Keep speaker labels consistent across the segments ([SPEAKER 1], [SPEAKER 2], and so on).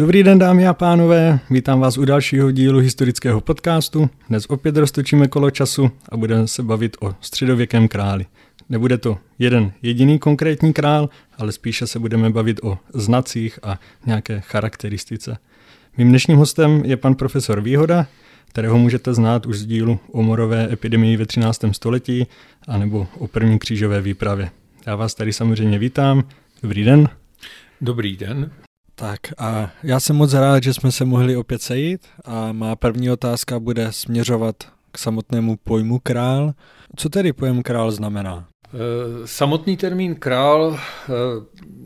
[SPEAKER 1] Dobrý den, dámy a pánové, vítám vás u dalšího dílu historického podcastu. Dnes opět roztočíme kolo času a budeme se bavit o středověkém králi. Nebude to jeden jediný konkrétní král, ale spíše se budeme bavit o znacích a nějaké charakteristice. Mým dnešním hostem je pan profesor Výhoda, kterého můžete znát už z dílu o morové epidemii ve 13. století anebo o první křížové výpravě. Já vás tady samozřejmě vítám. Dobrý den.
[SPEAKER 2] Dobrý den.
[SPEAKER 1] Tak a já jsem moc rád, že jsme se mohli opět sejít a má první otázka bude směřovat k samotnému pojmu král. Co tedy pojem král znamená?
[SPEAKER 2] Eh, samotný termín král, eh,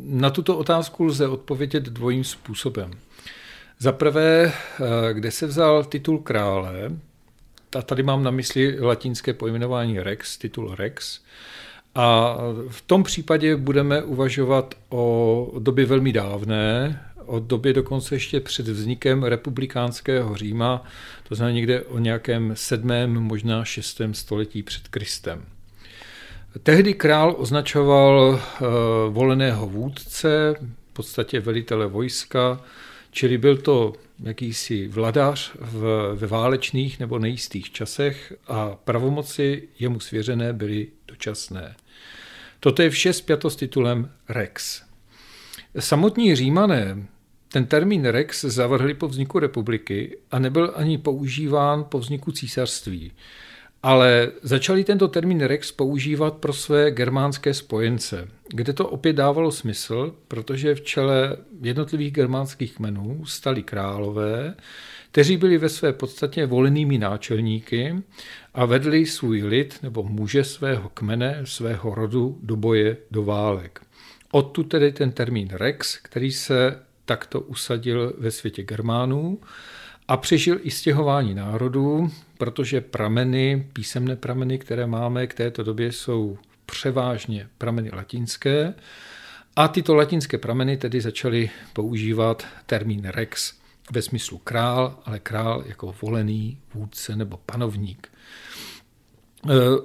[SPEAKER 2] na tuto otázku lze odpovědět dvojím způsobem. Za prvé, eh, kde se vzal titul krále, a tady mám na mysli latinské pojmenování rex, titul rex, a v tom případě budeme uvažovat o době velmi dávné, o době dokonce ještě před vznikem republikánského Říma, to znamená někde o nějakém sedmém, možná šestém století před Kristem. Tehdy král označoval eh, voleného vůdce, v podstatě velitele vojska, čili byl to jakýsi vladař v, ve válečných nebo nejistých časech a pravomoci jemu svěřené byly dočasné. Toto je vše spjato s titulem Rex. Samotní římané ten termín Rex zavrhli po vzniku republiky a nebyl ani používán po vzniku císařství. Ale začali tento termín Rex používat pro své germánské spojence, kde to opět dávalo smysl, protože v čele jednotlivých germánských kmenů stali králové, kteří byli ve své podstatě volenými náčelníky a vedli svůj lid nebo muže svého kmene, svého rodu do boje, do válek. Odtud tedy ten termín Rex, který se takto usadil ve světě Germánů a přežil i stěhování národů, protože prameny, písemné prameny, které máme k této době, jsou převážně prameny latinské. A tyto latinské prameny tedy začaly používat termín rex ve smyslu král, ale král jako volený vůdce nebo panovník.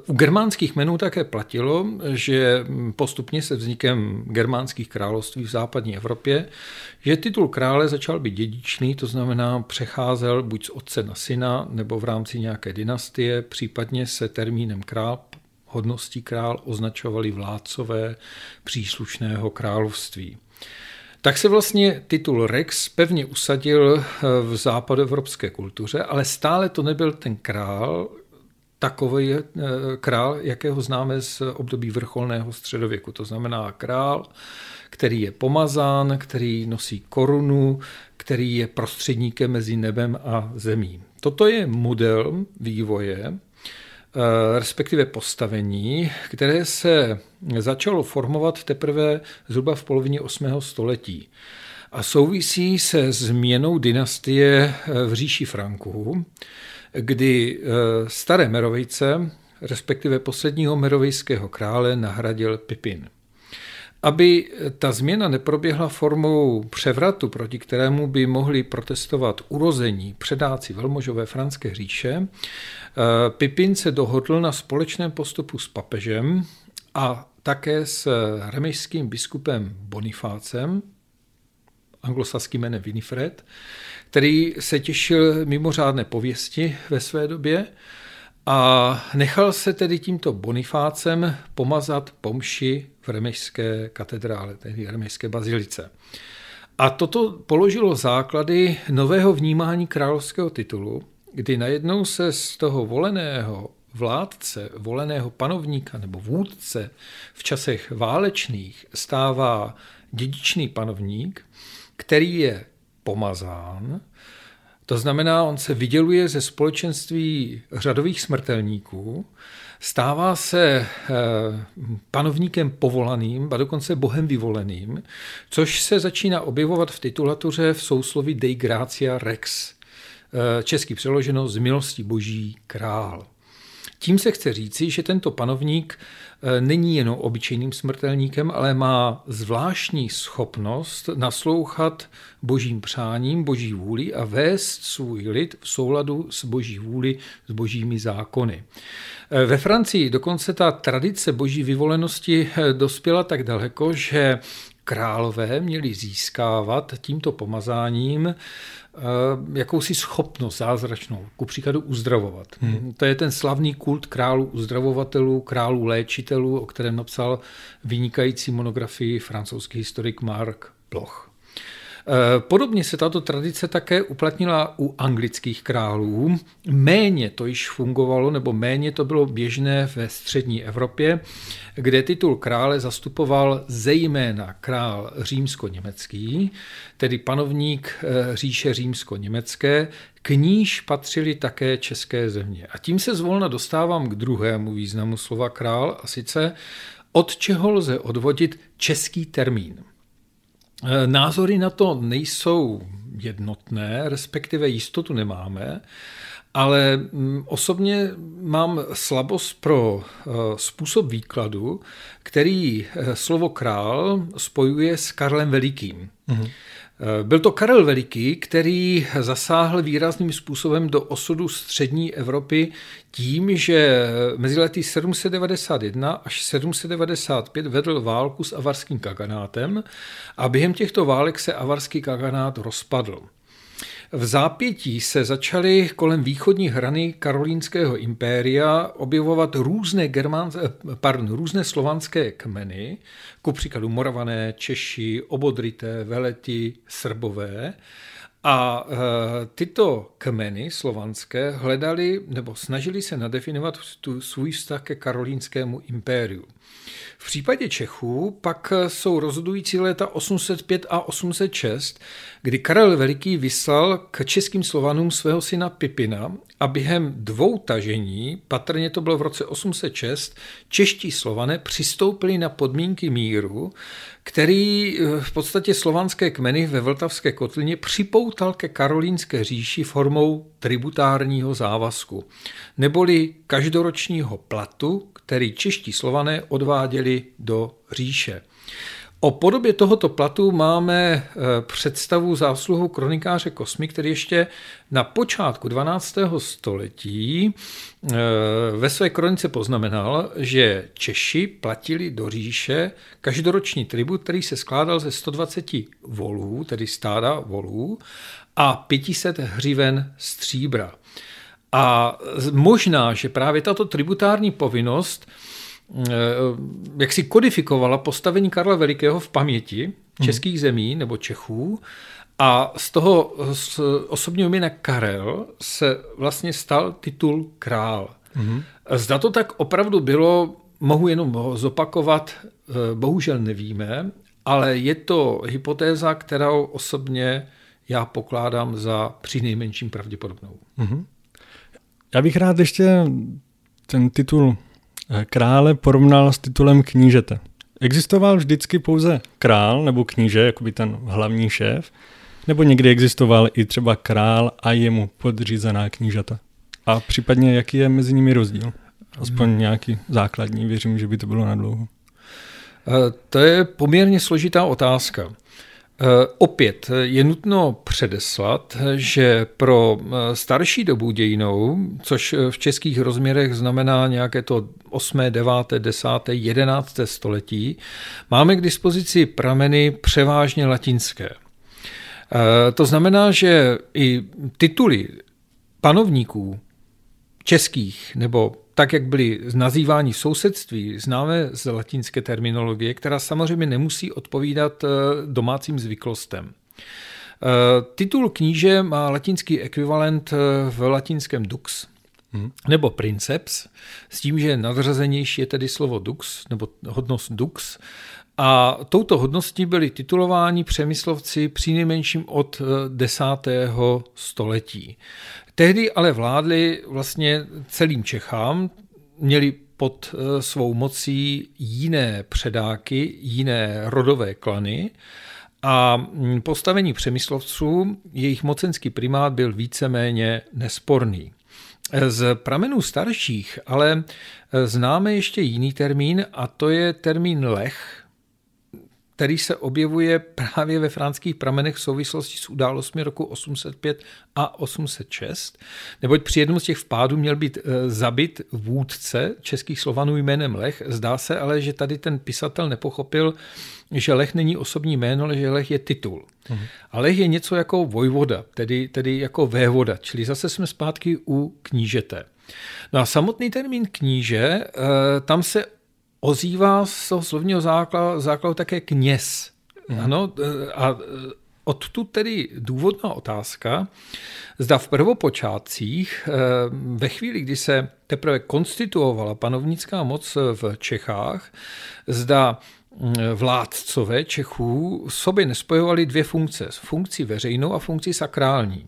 [SPEAKER 2] U germánských menů také platilo, že postupně se vznikem germánských království v západní Evropě, že titul krále začal být dědičný, to znamená přecházel buď z otce na syna nebo v rámci nějaké dynastie, případně se termínem král, hodností král označovali vládcové příslušného království. Tak se vlastně titul Rex pevně usadil v západoevropské kultuře, ale stále to nebyl ten král, takový eh, král, jakého známe z období vrcholného středověku. To znamená král, který je pomazán, který nosí korunu, který je prostředníkem mezi nebem a zemí. Toto je model vývoje, eh, respektive postavení, které se začalo formovat teprve zhruba v polovině 8. století a souvisí se změnou dynastie eh, v říši Franků, kdy eh, staré Merovejce, respektive posledního merovejského krále, nahradil Pipin. Aby ta změna neproběhla formou převratu, proti kterému by mohli protestovat urození předáci velmožové franské říše, eh, Pipin se dohodl na společném postupu s papežem a také s remešským biskupem Bonifácem, anglosaským jménem Winifred, který se těšil mimořádné pověsti ve své době a nechal se tedy tímto Bonifácem pomazat pomši v Remešské katedrále, tedy Remešské bazilice. A toto položilo základy nového vnímání královského titulu, kdy najednou se z toho voleného vládce, voleného panovníka nebo vůdce v časech válečných stává dědičný panovník, který je pomazán. To znamená, on se vyděluje ze společenství řadových smrtelníků, stává se eh, panovníkem povolaným, a dokonce bohem vyvoleným, což se začíná objevovat v titulatuře v sousloví Dei Gracia Rex, eh, český přeloženo z milosti boží král. Tím se chce říci, že tento panovník eh, není jenom obyčejným smrtelníkem, ale má zvláštní schopnost naslouchat božím přáním, boží vůli a vést svůj lid v souladu s boží vůli, s božími zákony. Eh, ve Francii dokonce ta tradice boží vyvolenosti dospěla tak daleko, že králové měli získávat tímto pomazáním eh, jakousi schopnost zázračnou, ku příkladu uzdravovat. Hmm. To je ten slavný kult králů uzdravovatelů, králů léčitelů, o kterém napsal vynikající monografii francouzský historik Marc Bloch. Eh, podobně se tato tradice také uplatnila u anglických králů. Méně to již fungovalo, nebo méně to bylo běžné ve střední Evropě, kde titul krále zastupoval zejména král římsko-německý, tedy panovník eh, říše římsko-německé, k níž patřili také české země. A tím se zvolna dostávám k druhému významu slova král, a sice od čeho lze odvodit český termín. Eh, názory na to nejsou jednotné, respektive jistotu nemáme, ale mm, osobně mám slabost pro eh, způsob výkladu, který eh, slovo král spojuje s Karlem Velikým. Mm-hmm. Eh, byl to Karel Veliký, který zasáhl výrazným způsobem do osudu střední Evropy tím, že mezi lety 791 až 795 vedl válku s avarským kaganátem a během těchto válek se avarský kaganát rozpadl. V zápětí se začaly kolem východní hrany karolínského impéria objevovat různé, germán, pardon, různé slovanské kmeny, ku příkladu Moravané, Češi, Obodrité, Veleti, Srbové. A e, tyto kmeny slovanské hledali nebo snažili se nadefinovat tu svůj vztah ke karolínskému impériu. V případě Čechů pak jsou rozhodující léta 805 a 806, kdy Karel Veliký vyslal k českým Slovanům svého syna Pipina a během dvou tažení, patrně to bylo v roce 806, čeští Slované přistoupili na podmínky míru, který eh, v podstatě slovanské kmeny ve Vltavské kotlině připoutal ke karolínské říši formou tributárního závazku, neboli každoročního platu, který čeští slované odváděli do říše. O podobě tohoto platu máme eh, představu zásluhu kronikáře Kosmy, který ještě na počátku 12. století eh, ve své kronice poznamenal, že Češi platili do říše každoroční tribut, který se skládal ze 120 volů, tedy stáda volů, a 500 hřiven stříbra. A možná, že právě tato tributární povinnost eh, jak si kodifikovala postavení Karla Velikého v paměti mhm. českých zemí nebo Čechů a z toho z osobního jména Karel se vlastně stal titul král. Mm. Zda to tak opravdu bylo, mohu jenom zopakovat, eh, bohužel nevíme, ale je to hypotéza, kterou osobně já pokládám za při nejmenším pravděpodobnou. Mm-hmm.
[SPEAKER 1] Já bych rád ještě ten titul eh, krále porovnal s titulem knížete. Existoval vždycky pouze král nebo kníže, jako by ten hlavní šéf, nebo někdy existoval i třeba král a jemu podřízená knížata? A případně jaký je mezi nimi rozdíl? Aspoň nějaký základní, věřím, že by to bylo na dlouho.
[SPEAKER 2] Eh, to je poměrně složitá otázka. Eh, opět je nutno předeslat, že pro eh, starší dobu dějinou, což v českých rozměrech znamená nějaké to 8., 9., 10., 11. století, máme k dispozici prameny převážně latinské. Eh, to znamená, že i tituly panovníků českých nebo tak, jak byly nazýváni v sousedství, známe z latinské terminologie, která samozřejmě nemusí odpovídat eh, domácím zvyklostem. Eh, titul kníže má latinský ekvivalent eh, v latinském dux, hmm. nebo princeps, s tím, že nadřazenější je tedy slovo dux, nebo hodnost dux. A touto hodností byli titulováni přemyslovci přinejmenším od desátého století. Tehdy ale vládli vlastně celým Čechám, měli pod eh, svou mocí jiné předáky, jiné rodové klany a mm, postavení přemyslovců, jejich mocenský primát byl víceméně nesporný. Z pramenů starších ale eh, známe ještě jiný termín a to je termín lech, který se objevuje právě ve franských pramenech v souvislosti s událostmi roku 805 a 806, neboť při jednom z těch vpádů měl být eh, zabit vůdce českých Slovanů jménem Lech. Zdá se ale, že tady ten pisatel nepochopil, že Lech není osobní jméno, ale že Lech je titul. Mhm. A Lech je něco jako vojvoda, tedy, tedy jako vévoda, čili zase jsme zpátky u knížete. No a samotný termín kníže, eh, tam se ozývá z toho slovního základu, základu také kněz. Hmm. Ano, eh, a eh, odtud tedy důvodná otázka, zda v prvopočátcích, ve chvíli, kdy se teprve konstituovala panovnická moc v Čechách, zda vládcové Čechů sobě nespojovali dvě funkce, funkci veřejnou a funkci sakrální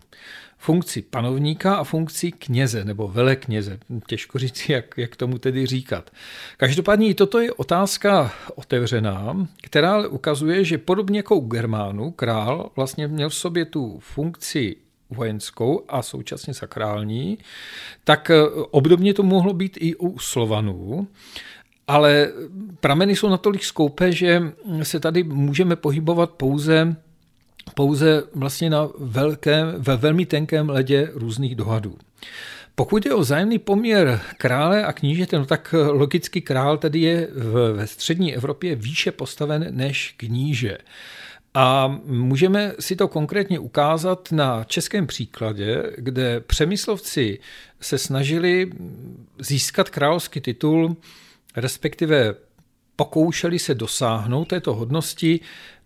[SPEAKER 2] funkci panovníka a funkci kněze nebo velekněze. Těžko říct, jak, jak tomu tedy říkat. Každopádně i toto je otázka otevřená, která ukazuje, že podobně jako u Germánu, král vlastně měl v sobě tu funkci vojenskou a současně sakrální, tak eh, obdobně to mohlo být i u Slovanů. Ale prameny jsou natolik skoupé, že se tady můžeme pohybovat pouze pouze vlastně na velkém, ve velmi tenkém ledě různých dohadů. Pokud je o zájemný poměr krále a knížete, no tak logicky král tedy je v, ve střední Evropě výše postaven než kníže. A můžeme si to konkrétně ukázat na českém příkladě, kde přemyslovci se snažili získat královský titul, respektive pokoušeli se dosáhnout této hodnosti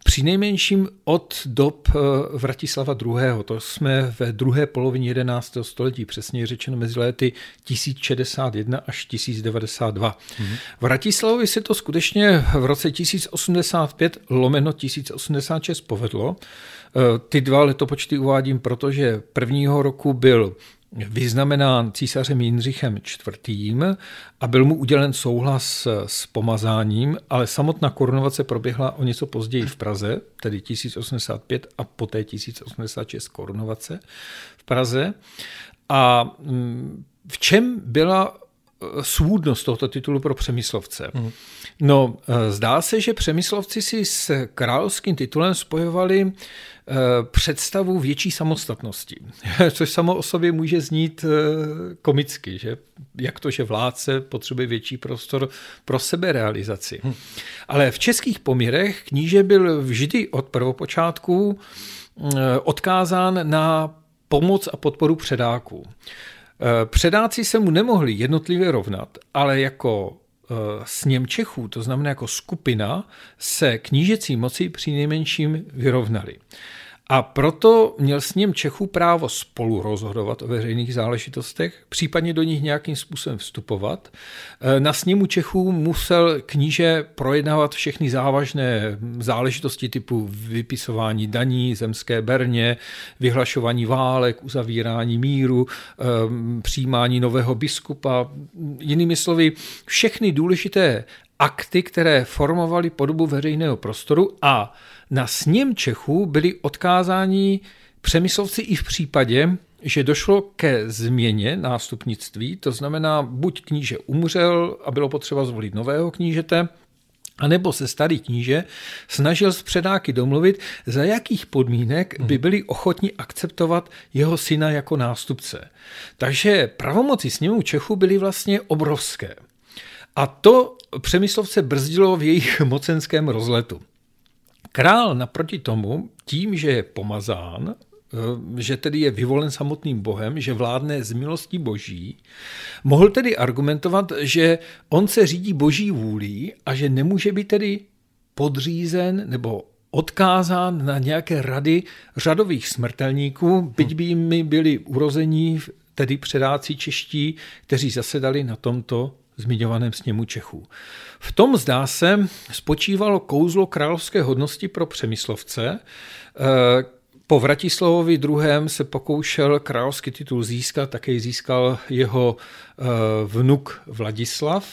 [SPEAKER 2] při nejmenším od dob eh, Vratislava II. To jsme ve druhé polovině 11. století, přesně řečeno mezi lety 1061 až 1092. Mm-hmm. Vratislavovi se to skutečně v roce 1085 lomeno 1086 povedlo. Eh, ty dva letopočty uvádím, protože prvního roku byl vyznamenán císařem Jindřichem IV. a byl mu udělen souhlas s pomazáním, ale samotná korunovace proběhla o něco později v Praze, tedy 1085 a poté 1086 korunovace v Praze. A mm, v čem byla eh, svůdnost tohoto titulu pro přemyslovce. Mm. No, eh, zdá se, že přemyslovci si s královským titulem spojovali představu větší samostatnosti, což samo o sobě může znít eh, komicky, že jak to, že vládce potřebuje větší prostor pro seberealizaci. Hm. Ale v českých poměrech kníže byl vždy od prvopočátku eh, odkázán na pomoc a podporu předáků. Předáci se mu nemohli jednotlivě rovnat, ale jako sněm Čechů, to znamená jako skupina, se knížecí moci při nejmenším vyrovnali. A proto měl s ním Čechů právo spolu rozhodovat o veřejných záležitostech, případně do nich nějakým způsobem vstupovat. E, na sněmu Čechů musel kníže projednávat všechny závažné záležitosti typu vypisování daní, zemské berně, vyhlašování válek, uzavírání míru, e, přijímání nového biskupa. Jinými slovy, všechny důležité akty, které formovaly podobu veřejného prostoru a na sněm Čechů byli odkázáni přemyslovci i v případě, že došlo ke změně nástupnictví, to znamená, buď kníže umřel a bylo potřeba zvolit nového knížete, a nebo se starý kníže snažil s předáky domluvit, za jakých podmínek by mhm. byli ochotni akceptovat jeho syna jako nástupce. Takže pravomoci sněmu Čechu byly vlastně obrovské. A to Přemyslovce brzdilo v jejich mocenském rozletu. Král naproti tomu, tím, že je pomazán, eh, že tedy je vyvolen samotným Bohem, že vládne z milostí boží, mohl tedy argumentovat, že on se řídí boží vůlí a že nemůže být tedy podřízen nebo odkázán na nějaké rady řadových smrtelníků, byť by jimi byli urození, tedy předáci čeští, kteří zasedali na tomto zmiňovaném sněmu Čechů. V tom, zdá se, spočívalo kouzlo královské hodnosti pro přemyslovce. Eh, po Vratislavovi II. se pokoušel královský titul získat, také získal jeho eh, vnuk Vladislav,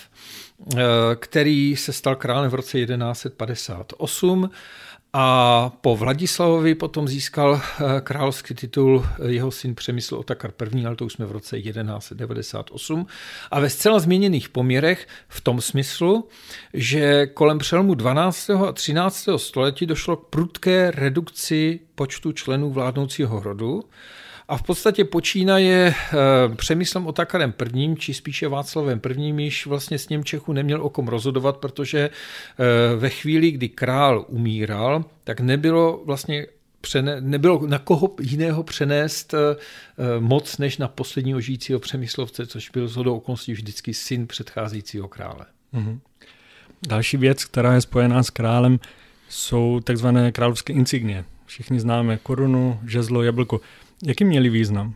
[SPEAKER 2] eh, který se stal králem v roce 1158 a po Vladislavovi potom získal eh, královský titul jeho syn Přemysl Otakar I., ale to už jsme v roce 1198. A ve zcela změněných poměrech v tom smyslu, že kolem přelomu 12. a 13. století došlo k prudké redukci počtu členů vládnoucího rodu a v podstatě počínaje eh, Přemyslem Otakarem prvním, či spíše Václavem prvním, již vlastně s ním Čechu neměl o kom rozhodovat, protože eh, ve chvíli, kdy král umíral, tak nebylo vlastně nebylo na koho jiného přenést eh, moc, než na posledního žijícího přemyslovce, což byl z okolností vždycky syn předcházejícího krále. Mm-hmm.
[SPEAKER 1] Další věc, která je spojená s králem, jsou takzvané královské insignie. Všichni známe korunu, žezlo, jablko. Jaký měli význam?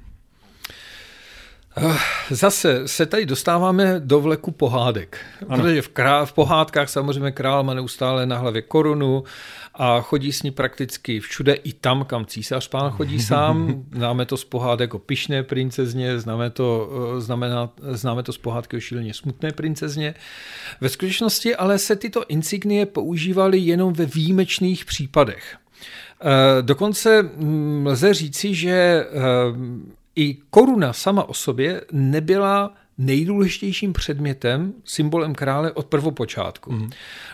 [SPEAKER 2] Eh, zase se tady dostáváme do vleku pohádek. Ano. Protože v, krá- v pohádkách samozřejmě král má neustále na hlavě korunu a chodí s ní prakticky všude i tam, kam císař pán chodí sám. Známe to z pohádek o pišné princezně, známe to, eh, znamená, známe to z pohádky o šíleně smutné princezně. Ve skutečnosti ale se tyto insignie používaly jenom ve výjimečných případech. Eh, dokonce mm, lze říci, že eh, i koruna sama o sobě nebyla nejdůležitějším předmětem, symbolem krále od prvopočátku. Mm.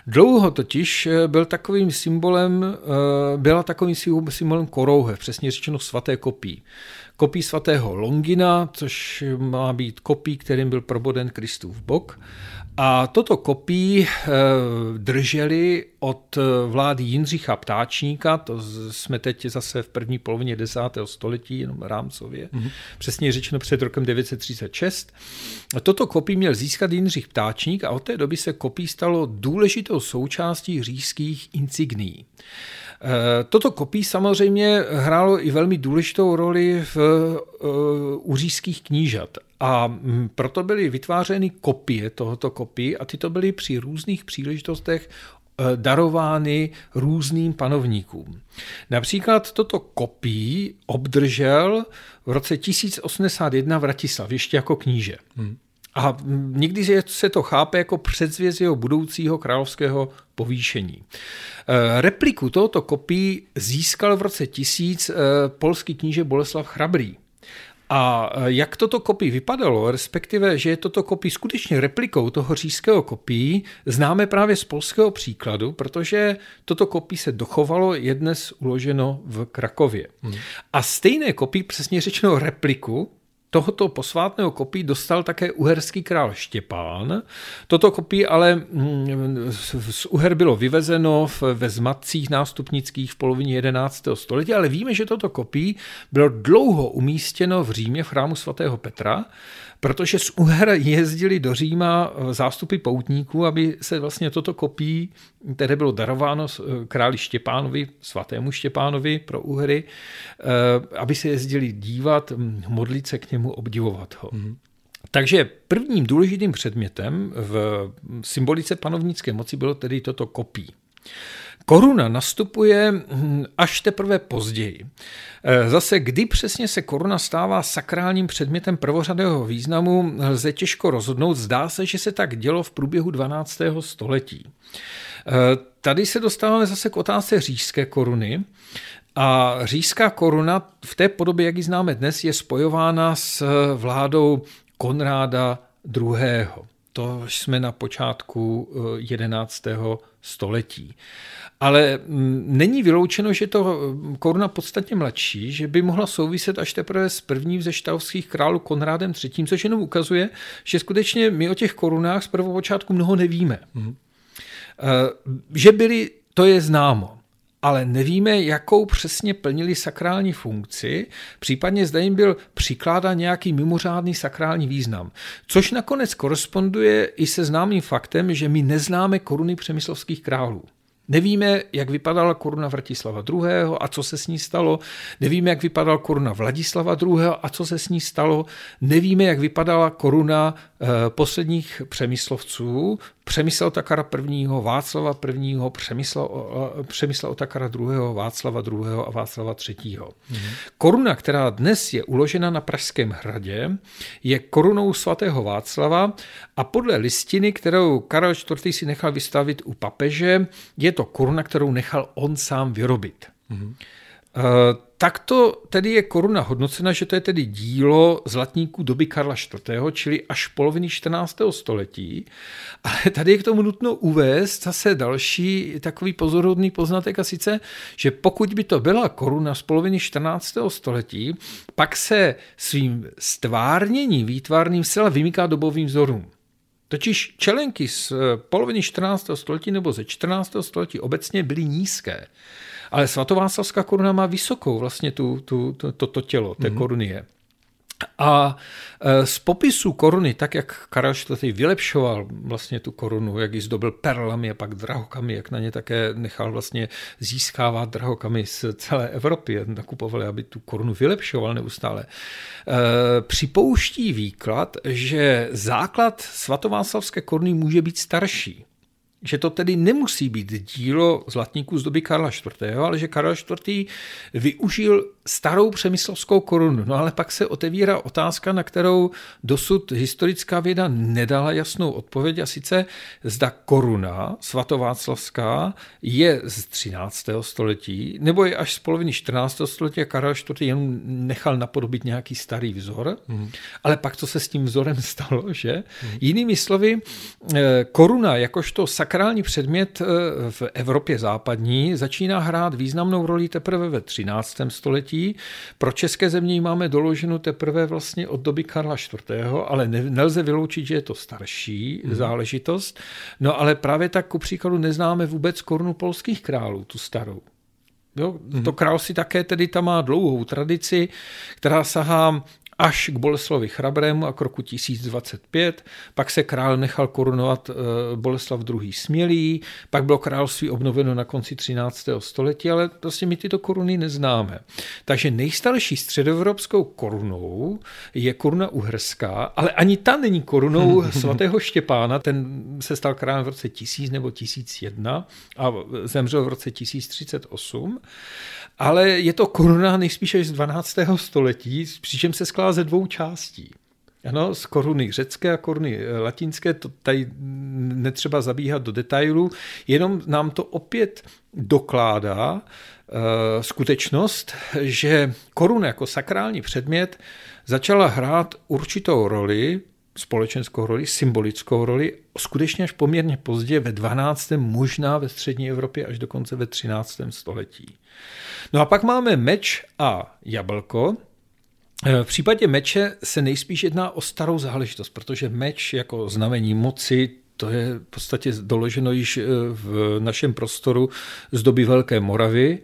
[SPEAKER 2] Dlouho totiž eh, byl takovým symbolem, byla takovým symbolem korouhev, přesně řečeno svaté kopí. Kopí svatého Longina, což má být kopí, kterým byl proboden Kristův bok. A toto kopí eh, drželi od vlády Jindřicha Ptáčníka, to jsme teď zase v první polovině desátého století, jenom rámcově, mm-hmm. přesně řečeno před rokem 936. Toto kopí měl získat Jindřich Ptáčník a od té doby se kopí stalo důležitou součástí říšských insigní. Eh, toto kopí samozřejmě hrálo i velmi důležitou roli v, eh, u říšských knížat a mm, proto byly vytvářeny kopie tohoto kopí a tyto byly při různých příležitostech eh, darovány různým panovníkům. Například toto kopí obdržel v roce 1081 Vratislav, ještě jako kníže. Hmm. A někdy se to chápe jako předzvěz jeho budoucího královského povýšení. Eh, repliku tohoto kopí získal v roce 1000 eh, polský kníže Boleslav Chrabrý. A eh, jak toto kopí vypadalo, respektive, že je toto kopí skutečně replikou toho říšského kopí, známe právě z polského příkladu, protože toto kopí se dochovalo, je dnes uloženo v Krakově. Hmm. A stejné kopí, přesně řečeno repliku, tohoto posvátného kopí dostal také uherský král Štěpán. Toto kopí ale mm, z Uher bylo vyvezeno ve zmatcích nástupnických v polovině 11. století, ale víme, že toto kopí bylo dlouho umístěno v Římě v chrámu svatého Petra protože z Uher jezdili do Říma eh, zástupy poutníků, aby se vlastně toto kopí, které bylo darováno eh, králi Štěpánovi, svatému Štěpánovi pro Uhry, eh, aby se jezdili dívat, modlit se k němu, obdivovat ho. Mm-hmm. Takže prvním důležitým předmětem v symbolice panovnické moci bylo tedy toto kopí. Koruna nastupuje hm, až teprve později. E, zase, kdy přesně se koruna stává sakrálním předmětem prvořadého významu, lze těžko rozhodnout. Zdá se, že se tak dělo v průběhu 12. století. E, tady se dostáváme zase k otázce říšské koruny. A říšská koruna v té podobě, jak ji známe dnes, je spojována s vládou Konráda II. To jsme na počátku 11. E, století. Ale mm, není vyloučeno, že to mm, koruna podstatně mladší, že by mohla souviset až teprve s prvním ze štavských králů Konrádem III., což jenom ukazuje, že skutečně my o těch korunách z prvopočátku mnoho nevíme. Mm. Že byly, to je známo ale nevíme, jakou přesně plnili sakrální funkci, případně zda jim byl přikládán nějaký mimořádný sakrální význam. Což nakonec koresponduje i se známým faktem, že my neznáme koruny přemyslovských králů. Nevíme, jak vypadala koruna Vratislava II. a co se s ní stalo. Nevíme, jak vypadala koruna Vladislava II. a co se s ní stalo. Nevíme, jak vypadala koruna eh, posledních přemyslovců, Přemysl Otakara I., Václava I., Přemysla, Přemysla Otakara II., Václava II. a Václava III. Mm. Koruna, která dnes je uložena na Pražském hradě, je korunou svatého Václava a podle listiny, kterou Karel IV. si nechal vystavit u papeže, je to to koruna, kterou nechal on sám vyrobit. Mm-hmm. Uh, takto tedy je koruna hodnocena, že to je tedy dílo zlatníků doby Karla IV., čili až poloviny 14. století. Ale tady je k tomu nutno uvést zase další takový pozorodný poznatek a sice, že pokud by to byla koruna z poloviny 14. století, pak se svým stvárněním výtvarným zcela vymyká dobovým vzorům. Totiž čelenky z poloviny 14. století nebo ze 14. století obecně byly nízké. Ale svatováclavská koruna má vysokou vlastně tu, tu, to, to, to tělo té mm-hmm. koruny je. A e, z popisu koruny, tak jak Karel IV. vylepšoval vlastně tu korunu, jak ji zdobil perlami a pak drahokamy, jak na ně také nechal vlastně získávat drahokamy z celé Evropy, nakupovali, aby tu korunu vylepšoval neustále, e, připouští výklad, že základ svatováclavské koruny může být starší že to tedy nemusí být dílo zlatníků z doby Karla IV., ale že Karel IV. využil starou přemyslovskou korunu. No ale pak se otevírá otázka, na kterou dosud historická věda nedala jasnou odpověď a sice zda koruna svatováclavská je z 13. století nebo je až z poloviny 14. století a Karel IV. jen nechal napodobit nějaký starý vzor, mm. ale pak co se s tím vzorem stalo, že? Mm. Jinými slovy, eh, koruna jakožto sakrální předmět eh, v Evropě západní začíná hrát významnou roli teprve ve 13. století. Pro české země máme doloženu teprve vlastně od doby Karla IV., ale ne, nelze vyloučit, že je to starší hmm. záležitost. No ale právě tak ku příkladu neznáme vůbec korunu polských králů, tu starou. Jo, to mhm. království také tedy tam má dlouhou tradici, která sahá až k Boleslavi Chrabrému a k roku 1025. Pak se král nechal korunovat eh, Boleslav II. Smělý, pak bylo království obnoveno na konci 13. století, ale prostě my tyto koruny neznáme. Takže nejstarší středoevropskou korunou je koruna uherská, ale ani ta není korunou svatého Štěpána, ten se stal králem v roce 1000 nebo 1001 a zemřel v roce 1038 ale je to koruna nejspíše z 12. století, přičem se skládá ze dvou částí. Ano, z koruny řecké a koruny eh, latinské, to tady netřeba zabíhat do detailu, jenom nám to opět dokládá uh, skutečnost, že koruna jako sakrální předmět začala hrát určitou roli společenskou roli, symbolickou roli, skutečně až poměrně pozdě ve 12. možná ve střední Evropě až dokonce ve 13. století. No a pak máme meč a jablko. V případě meče se nejspíš jedná o starou záležitost, protože meč jako znamení moci, to je v podstatě doloženo již v našem prostoru z doby Velké Moravy.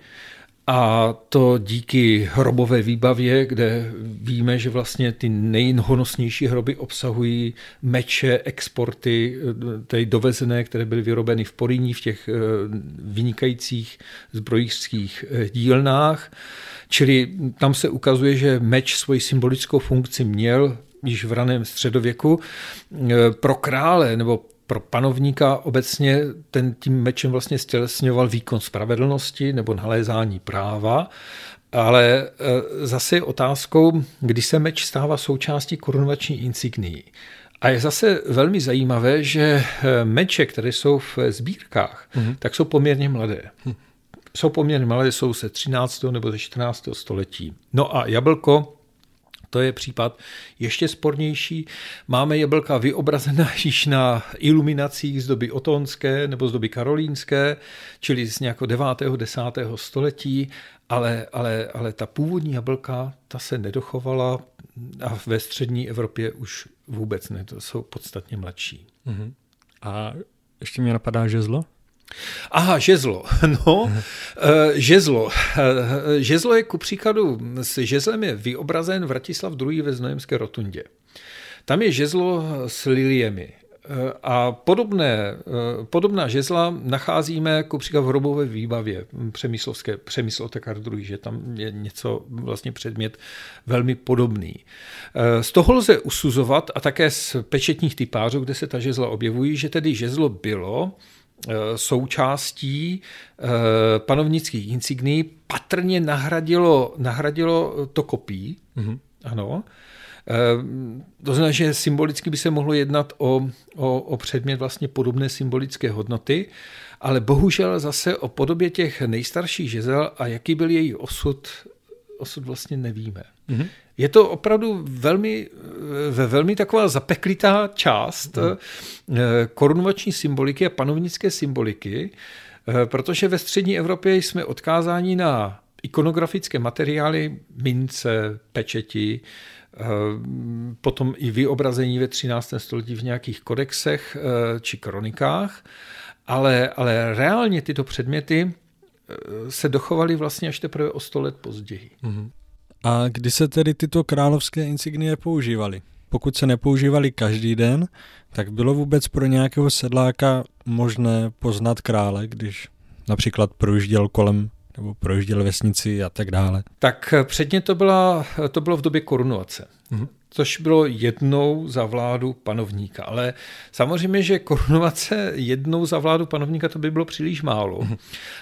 [SPEAKER 2] A to díky hrobové výbavě, kde víme, že vlastně ty nejhonosnější hroby obsahují meče, exporty, tedy dovezené, které byly vyrobeny v Poríní, v těch eh, vynikajících zbrojířských eh, dílnách. Čili tam se ukazuje, že meč svoji symbolickou funkci měl již v raném středověku. Eh, pro krále nebo pro panovníka obecně ten tím mečem vlastně stělesňoval výkon spravedlnosti nebo nalézání práva, ale e, zase je otázkou, kdy se meč stává součástí korunovační insignií. A je zase velmi zajímavé, že e, meče, které jsou v sbírkách, mm-hmm. tak jsou poměrně mladé. Hm. Jsou poměrně mladé, jsou se 13. nebo ze 14. století. No a jablko to je případ ještě spornější. Máme jablka vyobrazená již na iluminacích z doby otonské nebo z doby karolínské, čili z nějakého 9. 10. století, ale, ale, ale ta původní jablka, ta se nedochovala a ve střední Evropě už vůbec ne, to jsou podstatně mladší. Uh-huh.
[SPEAKER 1] A ještě mě napadá žezlo?
[SPEAKER 2] Aha, žezlo. No, eh, žezlo. Eh, žezlo je ku příkladu, s žezlem je vyobrazen Vratislav II. ve Znojemské rotundě. Tam je žezlo s liliemi. Eh, a podobné, podobná žezla nacházíme ku příkladu v hrobové výbavě přemyslovské, přemysl Otakar II., že tam je něco, vlastně předmět velmi podobný. Z toho lze usuzovat a také z pečetních typářů, kde se ta žezla objevují, že tedy žezlo bylo součástí eh, panovnických insigní patrně nahradilo, nahradilo to kopí, mm-hmm. Ano. To znamená, že symbolicky by se mohlo jednat o, o, o předmět vlastně podobné symbolické hodnoty, ale bohužel zase o podobě těch nejstarších žezel a jaký byl její osud, osud vlastně nevíme. Mm-hmm. Je to opravdu velmi, velmi taková zapeklitá část mm. korunovační symboliky a panovnické symboliky, eh, protože ve střední Evropě jsme odkázáni na ikonografické materiály, mince, pečeti, eh, potom i vyobrazení ve 13. století v nějakých kodexech či kronikách, ale, ale reálně tyto předměty se dochovaly vlastně až teprve o sto let později. Mm-hmm.
[SPEAKER 1] A kdy se tedy tyto královské insignie používaly? Pokud se nepoužívaly každý den, tak bylo vůbec pro nějakého sedláka možné poznat krále, když například projížděl kolem nebo projížděl vesnici a tak dále?
[SPEAKER 2] Tak předně to, byla, to bylo v době korunovace. Mm-hmm což bylo jednou za vládu panovníka. Ale samozřejmě, že korunovace jednou za vládu panovníka to by bylo příliš málo. Mhm.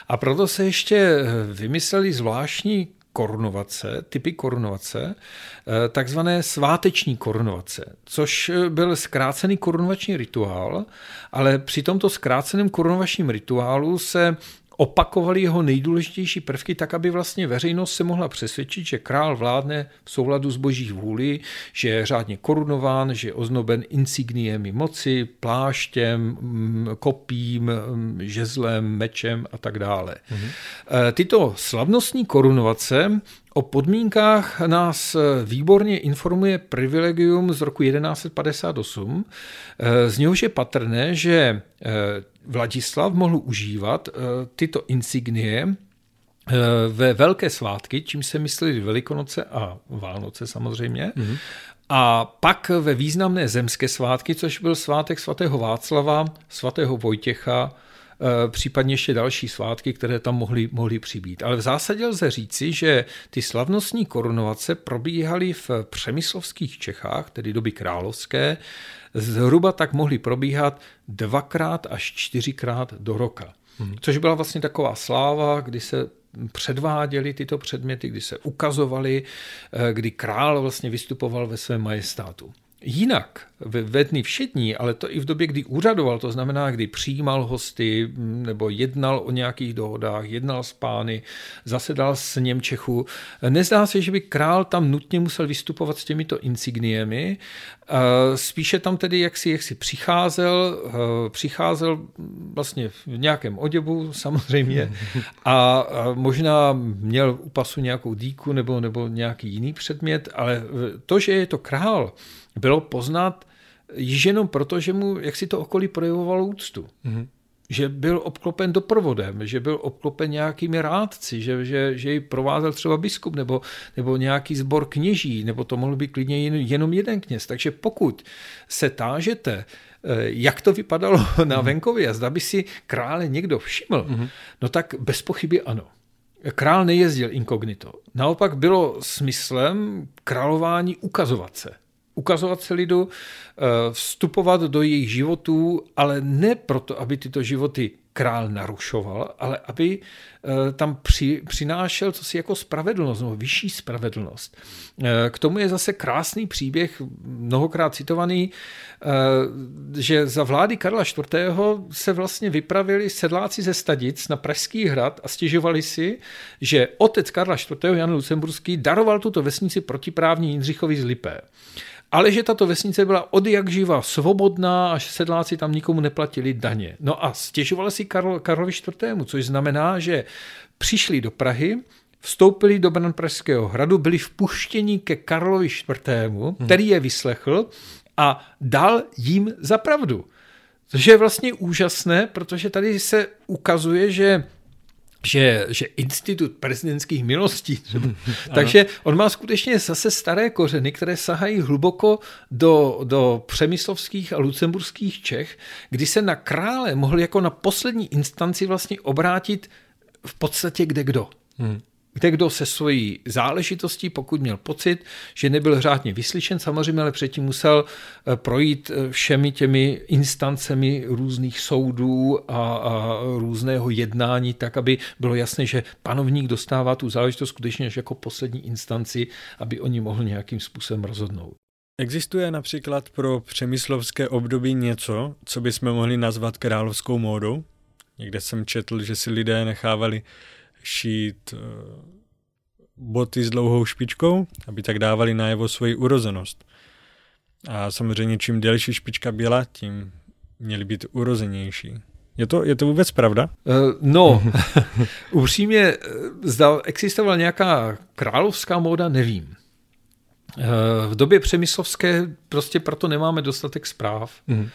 [SPEAKER 2] A proto se ještě vymysleli zvláštní korunovace, typy korunovace, eh, takzvané sváteční korunovace, což eh, byl zkrácený korunovační rituál, ale při tomto zkráceném korunovačním rituálu se opakovali jeho nejdůležitější prvky tak, aby vlastně veřejnost se mohla přesvědčit, že král vládne v souladu s boží vůli, že je řádně korunován, že je oznoben insigniemi moci, pláštěm, mm, kopím, mm, žezlem, mečem a tak dále. Mhm. Tyto slavnostní korunovace O podmínkách nás výborně informuje privilegium z roku 1158. Z něhož je patrné, že Vladislav mohl užívat eh, tyto insignie eh, ve velké svátky, čím se mysleli Velikonoce a Vánoce samozřejmě. Mm-hmm. A pak ve významné zemské svátky, což byl svátek svatého Václava, svatého Vojtěcha, eh, případně ještě další svátky, které tam mohly, mohly přibít. Ale v zásadě lze říci, že ty slavnostní korunovace probíhaly v přemyslovských Čechách, tedy doby královské, zhruba tak mohly probíhat dvakrát až čtyřikrát do roka. Hmm. Což byla vlastně taková sláva, kdy se předváděli tyto předměty, kdy se ukazovali, eh, kdy král vlastně vystupoval ve svém majestátu. Jinak ve dny všední, ale to i v době, kdy úřadoval, to znamená, kdy přijímal hosty nebo jednal o nějakých dohodách, jednal s pány, zasedal s Němčechu. Nezdá se, že by král tam nutně musel vystupovat s těmito insigniemi. Spíše tam tedy jaksi, jaksi přicházel, přicházel vlastně v nějakém oděvu samozřejmě a možná měl u pasu nějakou díku nebo, nebo nějaký jiný předmět, ale to, že je to král, bylo poznat již jenom proto, že mu jak si to okolí projevovalo úctu. Mm-hmm. Že byl obklopen doprovodem, že byl obklopen nějakými rádci, že, že, že ji provázel třeba biskup nebo, nebo nějaký sbor kněží, nebo to mohl být klidně jen, jenom jeden kněz. Takže pokud se tážete, eh, jak to vypadalo na mhm. venkově a zda by si krále někdo všiml, mm-hmm. no tak bez pochyby ano. Král nejezdil inkognito. Naopak bylo smyslem králování ukazovat se ukazovat se lidu, eh, vstupovat do jejich životů, ale ne proto, aby tyto životy král narušoval, ale aby eh, tam při, přinášel co si jako spravedlnost, nebo vyšší spravedlnost. Eh, k tomu je zase krásný příběh, mnohokrát citovaný, že za vlády Karla IV. se vlastně vypravili sedláci ze Stadic na Pražský hrad a stěžovali si, že otec Karla IV. Jan Lucemburský daroval tuto vesnici protiprávní Jindřichovi z Lipé ale že tato vesnice byla od jak živa svobodná, až sedláci tam nikomu neplatili daně. No a stěžovali si Karlo, Karlovi IV., což znamená, že přišli do Prahy, vstoupili do bran Pražského hradu, byli vpuštěni ke Karlovi IV., hmm. který je vyslechl a dal jim za pravdu. Což je vlastně úžasné, protože tady se ukazuje, že že, že institut prezidentských milostí, takže on má skutečně zase staré kořeny, které sahají hluboko do, do přemyslovských a lucemburských Čech, kdy se na krále mohl jako na poslední instanci vlastně obrátit v podstatě kde kdo. Hmm. Kde kdo se svojí záležitostí, pokud měl pocit, že nebyl řádně vyslyšen, samozřejmě, ale předtím musel eh, projít eh, všemi těmi instancemi různých soudů a, a různého jednání, tak, aby bylo jasné, že panovník dostává tu záležitost skutečně až jako poslední instanci, aby oni mohl nějakým způsobem rozhodnout.
[SPEAKER 1] Existuje například pro přemyslovské období něco, co bychom mohli nazvat královskou módou? Někde jsem četl, že si lidé nechávali šít eh, boty s dlouhou špičkou, aby tak dávali najevo svoji urozenost. A samozřejmě čím delší špička byla, tím měly být urozenější. Je to, je to vůbec pravda?
[SPEAKER 2] Uh, no, upřímně, eh, zda existovala nějaká královská móda, nevím. V době přemyslovské prostě proto nemáme dostatek zpráv. Mm.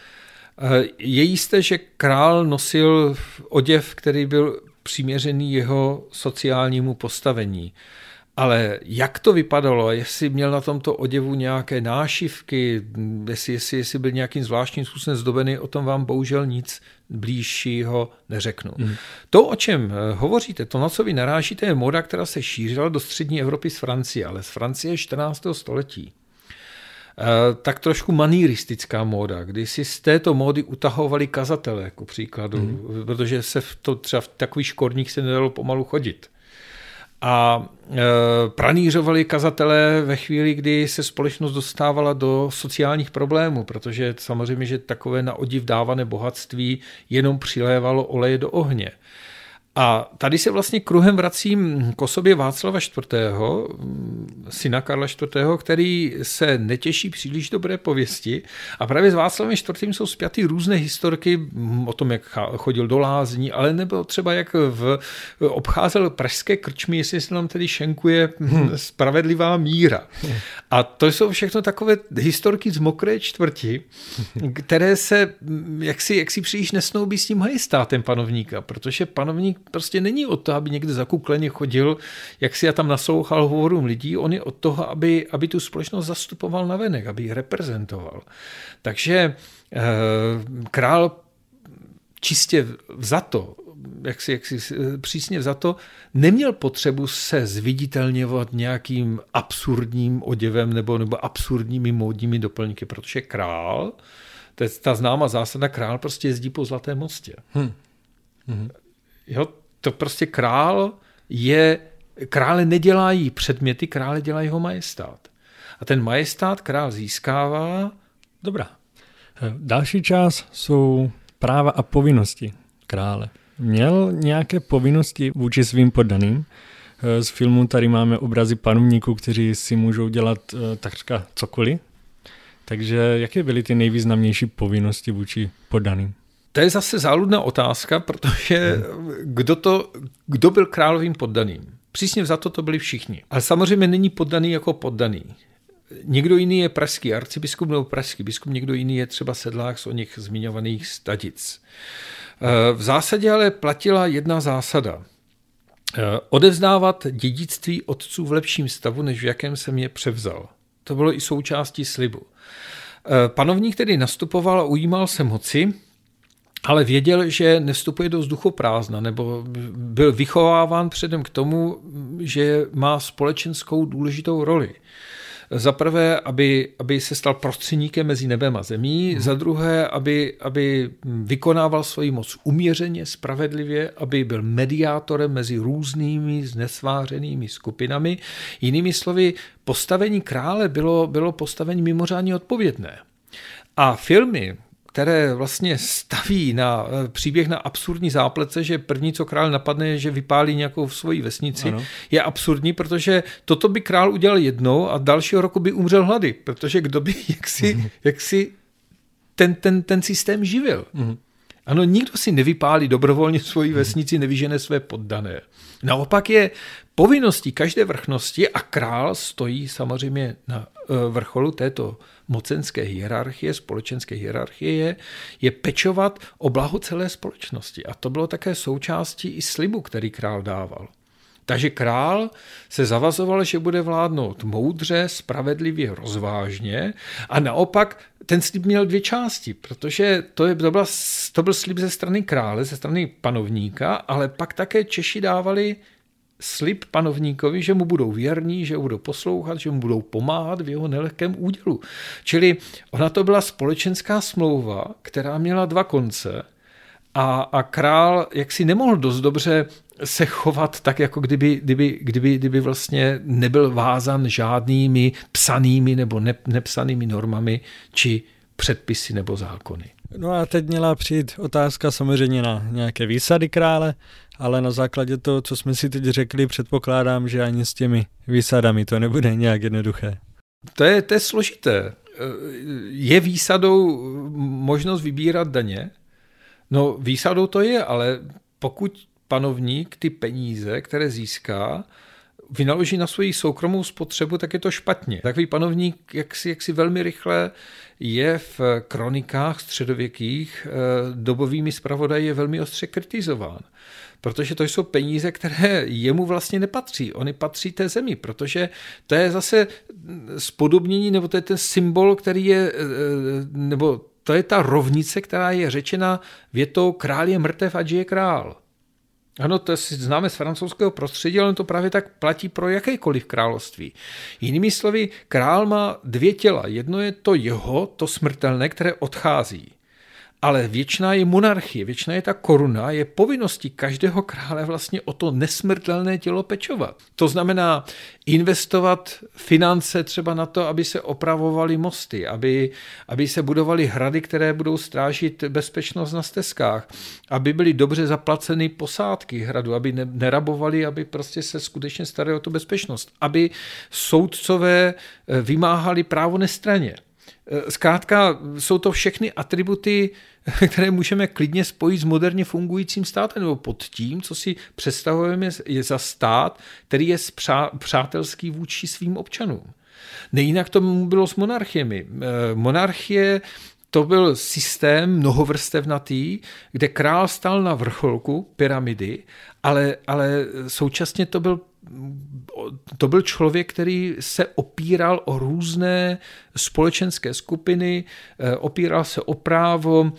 [SPEAKER 2] Je jisté, že král nosil oděv, který byl přiměřený jeho sociálnímu postavení. Ale jak to vypadalo, jestli měl na tomto oděvu nějaké nášivky, jestli, jestli, jestli byl nějakým zvláštním způsobem zdobený, o tom vám bohužel nic blížšího neřeknu. Mm. To, o čem eh, hovoříte, to, na co vy narážíte, je moda, která se šířila do střední Evropy z Francie, ale z Francie 14. století. Eh, tak trošku maníristická móda, kdy si z této módy utahovali kazatele, jako příkladu, mm. protože se v to třeba v takových škorních se nedalo pomalu chodit. A e, pranířovali kazatelé ve chvíli, kdy se společnost dostávala do sociálních problémů, protože samozřejmě, že takové na odiv dávané bohatství jenom přilévalo oleje do ohně. A tady se vlastně kruhem vracím k osobě Václava IV., syna Karla IV., který se netěší příliš dobré pověsti. A právě s Václavem IV. jsou zpěty různé historky o tom, jak chodil do lázní, ale nebo třeba jak v, obcházel pražské krčmy, jestli se nám tedy šenkuje hmm. spravedlivá míra. A to jsou všechno takové historky z mokré čtvrti, které se jaksi, jaksi příliš nesnoubí s tím majestátem panovníka, protože panovník prostě není od toho, aby někde zakukleně chodil, jak si já tam naslouchal hovorům lidí, on je od toho, aby, aby tu společnost zastupoval na venek, aby ji reprezentoval. Takže eh, král čistě to, jak si, jak si přísně to, neměl potřebu se zviditelňovat nějakým absurdním oděvem nebo, nebo absurdními módními doplňky, protože král, to je ta známá zásada, král prostě jezdí po Zlaté mostě. Hmm. Hmm. Jo, to prostě král je, krále nedělají předměty, krále dělají ho majestát. A ten majestát král získává.
[SPEAKER 1] Dobrá. Další část jsou práva a povinnosti krále. Měl nějaké povinnosti vůči svým poddaným? Z filmu tady máme obrazy panovníků, kteří si můžou dělat eh, takřka cokoliv. Takže jaké byly ty nejvýznamnější povinnosti vůči poddaným?
[SPEAKER 2] To je zase záludná otázka, protože kdo, to, kdo byl královým poddaným? Přísně za to to byli všichni. Ale samozřejmě není poddaný jako poddaný. Někdo jiný je pražský arcibiskup nebo pražský biskup, někdo jiný je třeba sedlák z o nich zmiňovaných stadic. V zásadě ale platila jedna zásada. Odevzdávat dědictví otců v lepším stavu, než v jakém jsem je převzal. To bylo i součástí slibu. Panovník tedy nastupoval a ujímal se moci, ale věděl, že nevstupuje do vzduchu prázdna, nebo byl vychováván předem k tomu, že má společenskou důležitou roli. Za prvé, aby, aby se stal prostředníkem mezi nebem a zemí, hmm. za druhé, aby, aby vykonával svoji moc uměřeně, spravedlivě, aby byl mediátorem mezi různými znesvářenými skupinami. Jinými slovy, postavení krále bylo, bylo postavení mimořádně odpovědné. A filmy, které vlastně staví na eh, příběh na absurdní záplece, že první, co král napadne, je, že vypálí nějakou svoji vesnici, ano. je absurdní, protože toto by král udělal jednou a dalšího roku by umřel hlady, protože kdo by jaksi, mm. jaksi ten, ten, ten systém živil. Mm. Ano, nikdo si nevypálí dobrovolně svoji mhm. vesnici, nevyžene své poddané. Naopak je povinností každé vrchnosti a král stojí samozřejmě na eh, vrcholu této mocenské hierarchie, společenské hierarchie je, je pečovat o blaho celé společnosti. A to bylo také součástí i slibu, který král dával. Takže král se zavazoval, že bude vládnout moudře, spravedlivě, rozvážně a naopak ten slib měl dvě části, protože to, je, to, byla, to byl slib ze strany krále, ze strany panovníka, ale pak také Češi dávali slib panovníkovi, že mu budou věrní, že mu budou poslouchat, že mu budou pomáhat v jeho nelehkém údělu. Čili ona to byla společenská smlouva, která měla dva konce a, a král jaksi nemohl dost dobře se chovat tak, jako kdyby, kdyby, kdyby, kdyby vlastně nebyl vázan žádnými psanými nebo ne, nepsanými normami či předpisy nebo zákony.
[SPEAKER 1] No a teď měla přijít otázka samozřejmě na nějaké výsady krále, ale na základě toho, co jsme si teď řekli, předpokládám, že ani s těmi výsadami to nebude nějak jednoduché.
[SPEAKER 2] To je, to je složité. Je výsadou možnost vybírat daně? No výsadou to je, ale pokud panovník ty peníze, které získá, vynaloží na svoji soukromou spotřebu, tak je to špatně. Takový panovník, jak si, jak si velmi rychle je v kronikách středověkých eh, dobovými zpravodaji je velmi ostře kritizován. Protože to jsou peníze, které jemu vlastně nepatří. Oni patří té zemi, protože to je zase spodobnění, nebo to je ten symbol, který je, eh, nebo to je ta rovnice, která je řečena větou král je mrtev, ať je král. Ano, to si známe z francouzského prostředí, ale to právě tak platí pro jakékoliv království. Jinými slovy, král má dvě těla. Jedno je to jeho, to smrtelné, které odchází ale věčná je monarchie, věčná je ta koruna, je povinností každého krále vlastně o to nesmrtelné tělo pečovat. To znamená investovat finance třeba na to, aby se opravovaly mosty, aby, aby se budovaly hrady, které budou strážit bezpečnost na stezkách, aby byly dobře zaplaceny posádky hradu, aby ne, nerabovali, aby prostě se skutečně starali o tu bezpečnost, aby soudcové eh, vymáhali právo nestraně. Eh, zkrátka jsou to všechny atributy, které můžeme klidně spojit s moderně fungujícím státem, nebo pod tím, co si představujeme je za stát, který je přátelský vůči svým občanům. Nejinak to bylo s monarchiemi. Eh, monarchie to byl systém mnohovrstevnatý, kde král stal na vrcholku pyramidy, ale, ale současně to byl to byl člověk, který se opíral o různé společenské skupiny, eh, opíral se o právo,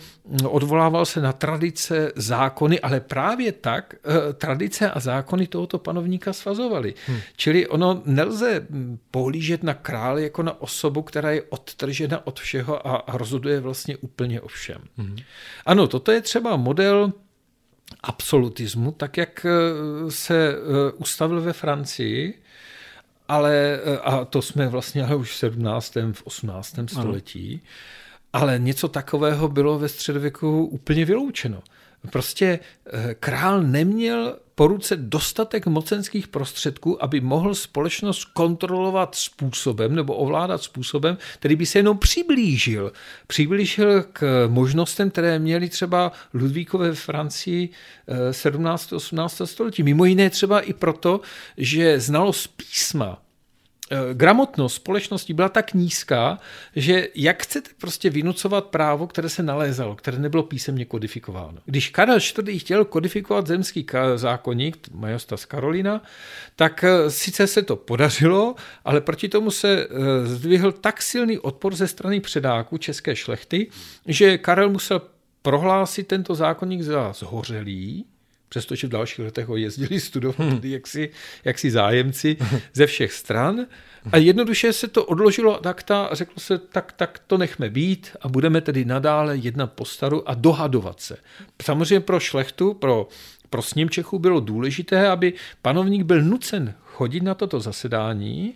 [SPEAKER 2] odvolával se na tradice, zákony, ale právě tak eh, tradice a zákony tohoto panovníka svazovaly. Hmm. Čili ono nelze pohlížet na krále jako na osobu, která je odtržena od všeho a rozhoduje vlastně úplně o všem. Hmm. Ano, toto je třeba model absolutismu, tak jak eh, se eh, ustavil ve Francii, ale, eh, a to jsme vlastně ale už v 17. v 18. století, ano. ale něco takového bylo ve středověku úplně vyloučeno. Prostě král neměl po ruce dostatek mocenských prostředků, aby mohl společnost kontrolovat způsobem nebo ovládat způsobem, který by se jenom přiblížil. Přiblížil k možnostem, které měli třeba Ludvíkové v Francii 17. Eh, 18. století. Mimo jiné třeba i proto, že znalost písma Eh, gramotnost společnosti byla tak nízká, že jak chcete prostě vynucovat právo, které se nalézalo, které nebylo písemně kodifikováno. Když Karel IV. chtěl kodifikovat zemský zákonník, Majostas Karolina, tak eh, sice se to podařilo, ale proti tomu se eh, zdvihl tak silný odpor ze strany předáků české šlechty, že Karel musel prohlásit tento zákonník za zhořelý, přestože v dalších letech ho jezdili studovat hmm. jaksi, jaksi zájemci ze všech stran. A jednoduše se to odložilo takta a řeklo se, tak, tak to nechme být a budeme tedy nadále jednat po staru a dohadovat se. Samozřejmě pro šlechtu, pro, pro sním Čechů bylo důležité, aby panovník byl nucen chodit na toto zasedání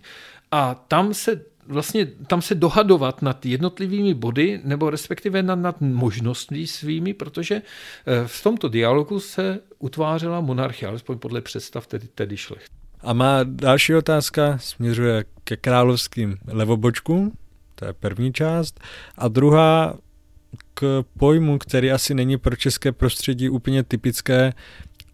[SPEAKER 2] a tam se vlastně tam se dohadovat nad jednotlivými body, nebo respektive nad, nad možnostmi svými, protože eh, v tomto dialogu se utvářela monarchie, alespoň podle představ tedy, tedy šlech.
[SPEAKER 1] A má další otázka směřuje ke královským levobočkům, to je první část, a druhá k pojmu, který asi není pro české prostředí úplně typické,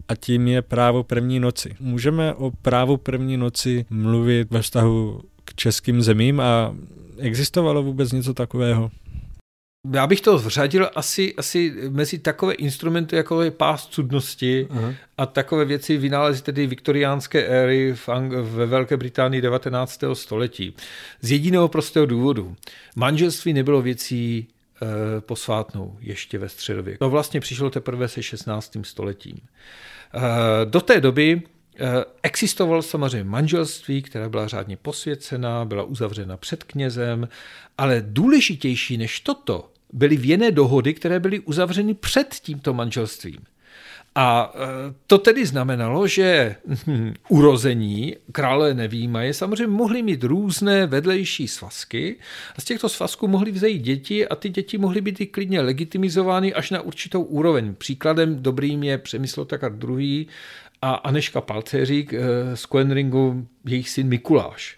[SPEAKER 1] a tím je právo první noci. Můžeme o právu první noci mluvit ve vztahu k českým zemím a existovalo vůbec něco takového?
[SPEAKER 2] Já bych to vřadil asi, asi mezi takové instrumenty, jako je pás cudnosti uh-huh. a takové věci vynálezy tedy viktoriánské éry v Ang- ve Velké Británii 19. století. Z jediného prostého důvodu. Manželství nebylo věcí e, posvátnou ještě ve středověku. To vlastně přišlo teprve se 16. stoletím. E, do té doby Existovalo samozřejmě manželství, která byla řádně posvěcená, byla uzavřena před knězem, ale důležitější než toto byly věné dohody, které byly uzavřeny před tímto manželstvím. A e, to tedy znamenalo, že hm, urození krále nevýmaje samozřejmě mohli mít různé vedlejší svazky a z těchto svazků mohly vzejít děti a ty děti mohly být i klidně legitimizovány až na určitou úroveň. Příkladem dobrým je Přemysl Takar II. A Aneška Palcéřík e, z Koenringu, jejich syn Mikuláš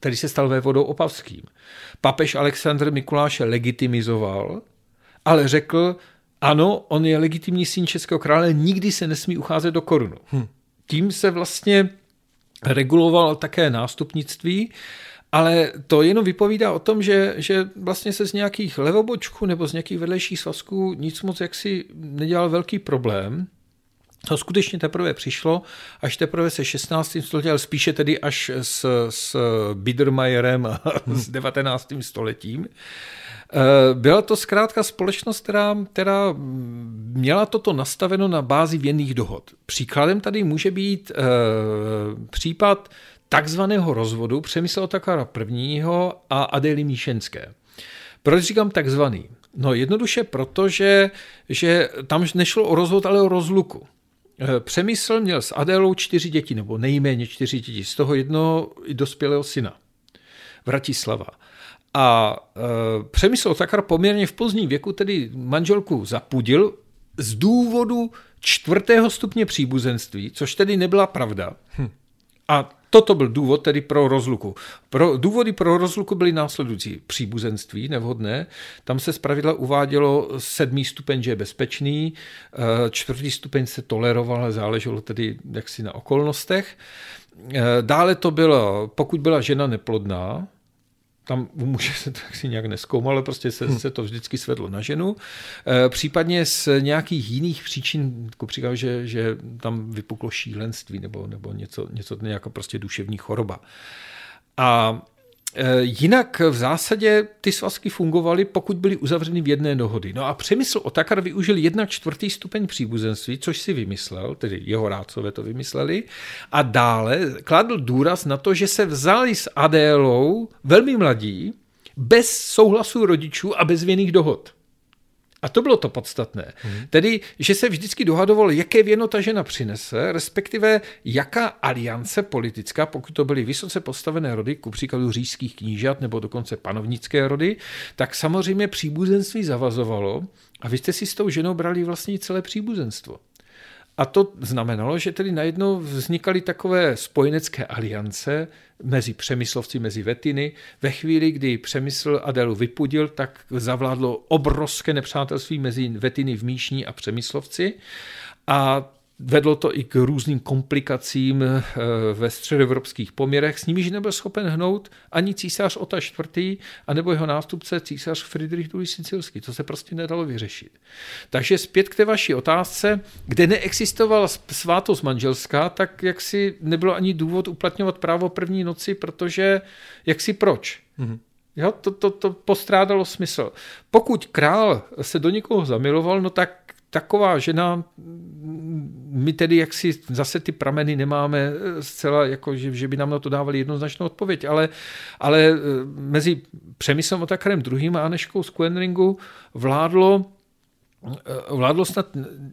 [SPEAKER 2] který se stal vévodou opavským. Papež Alexandr Mikuláše legitimizoval, ale řekl, ano, on je legitimní syn Českého krále, nikdy se nesmí ucházet do korunu. Hm. Tím se vlastně reguloval také nástupnictví, ale to jenom vypovídá o tom, že, že vlastně se z nějakých levobočků nebo z nějakých vedlejších svazků nic moc jaksi nedělal velký problém. To skutečně teprve přišlo, až teprve se 16. století, ale spíše tedy až s, s Biedermeierem a s 19. stoletím. Eh, byla to zkrátka společnost, která, která měla toto nastaveno na bázi věrných dohod. Příkladem tady může být e, případ takzvaného rozvodu Přemysla Otakara I. a Adély Míšenské. Proč říkám takzvaný? No jednoduše proto, že, že tam nešlo o rozvod, ale o rozluku. Eh, Přemysl měl s Adélou čtyři děti, nebo nejméně čtyři děti, z toho jednoho i dospělého syna, Vratislava. A e, Přemysl Otakar poměrně v pozdním věku tedy manželku zapudil z důvodu čtvrtého stupně příbuzenství, což tedy nebyla pravda. Hm. A toto byl důvod tedy pro rozluku. Pro, důvody pro rozluku byly následující. Příbuzenství nevhodné, tam se zpravidla uvádělo sedmý stupeň, že je bezpečný, e, čtvrtý stupeň se toleroval, ale záleželo tedy jaksi na okolnostech. E, dále to bylo, pokud byla žena neplodná, tam u muže se to asi nějak neskoumal, ale prostě se, hmm. se to vždycky svedlo na ženu. E, případně z nějakých jiných příčin, jako příklad, že, že tam vypuklo šílenství nebo, nebo něco, něco nějaká prostě duševní choroba. A Eh, jinak v zásadě ty svazky fungovaly, pokud byly uzavřeny v jedné dohody. No a přemysl Otakar využil jedna čtvrtý stupeň příbuzenství, což si vymyslel, tedy jeho rádcové to vymysleli, a dále kladl důraz na to, že se vzali s Adélou velmi mladí, bez souhlasu rodičů a bez věných dohod. A to bylo to podstatné. Hmm. Tedy, že se vždycky dohadoval, jaké věno ta žena přinese, respektive jaká aliance politická, pokud to byly vysoce postavené rody, ku příkladu říšských knížat nebo dokonce panovnické rody, tak samozřejmě příbuzenství zavazovalo a vy jste si s tou ženou brali vlastně celé příbuzenstvo. A to znamenalo, že tedy najednou vznikaly takové spojenecké aliance mezi Přemyslovci, mezi Vetiny. Ve chvíli, kdy Přemysl Adelu vypudil, tak zavládlo obrovské nepřátelství mezi Vetiny v Míšní a Přemyslovci. A Vedlo to i k různým komplikacím eh, ve středoevropských poměrech, s nimiž nebyl schopen hnout ani císař Ota IV. anebo jeho nástupce císař Friedrich II. Sicilský. To se prostě nedalo vyřešit. Takže zpět k té vaší otázce, kde neexistovala svátost manželská, tak jak si nebylo ani důvod uplatňovat právo první noci, protože jak si proč? Mm-hmm. Jo, to, to, to postrádalo smysl. Pokud král se do někoho zamiloval, no tak taková žena, my tedy jaksi zase ty prameny nemáme zcela, jako že, že by nám na to dávali jednoznačnou odpověď, ale, ale eh, mezi Přemyslem Otakarem druhým a Aneškou z Quenringu vládlo Eh, vládlo snad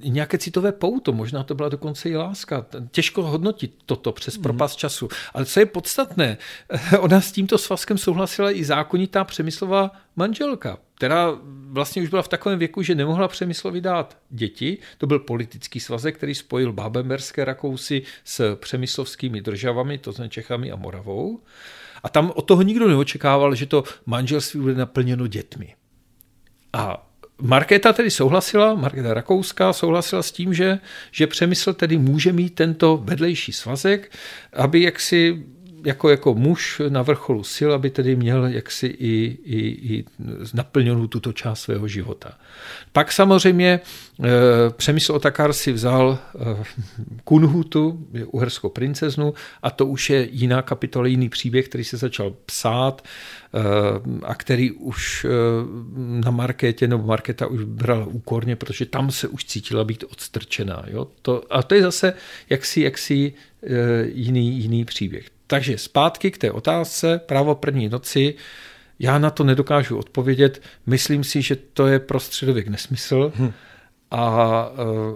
[SPEAKER 2] nějaké citové pouto, možná to byla dokonce i láska. Těžko hodnotit toto přes mhm. propast času. Ale co je podstatné, ona s tímto svazkem souhlasila i zákonitá Přemyslová manželka, která vlastně už byla v takovém věku, že nemohla Přemyslovi dát děti. To byl politický svazek, který spojil Bábemberské Rakousy s přemyslovskými državami, to znamená Čechami a Moravou. A tam od toho nikdo neočekával, že to manželství bude naplněno dětmi. A Markéta tedy souhlasila, Markéta Rakouská souhlasila s tím, že, že Přemysl tedy může mít tento vedlejší svazek, aby jaksi jako, jako muž na vrcholu sil, aby tedy měl jaksi i, i, i naplněnou tuto část svého života. Pak samozřejmě e, Přemysl Otakar si vzal e, Kunhutu, uherskou princeznu, a to už je jiná kapitola, jiný příběh, který se začal psát e, a který už na Markétě, nebo Markéta už brala úkorně, protože tam se už cítila být odstrčená. Jo? To, a to je zase jaksi, jaksi jiný, jiný příběh. Takže zpátky k té otázce, právo první noci, já na to nedokážu odpovědět. Myslím si, že to je pro středověk nesmysl hm. a,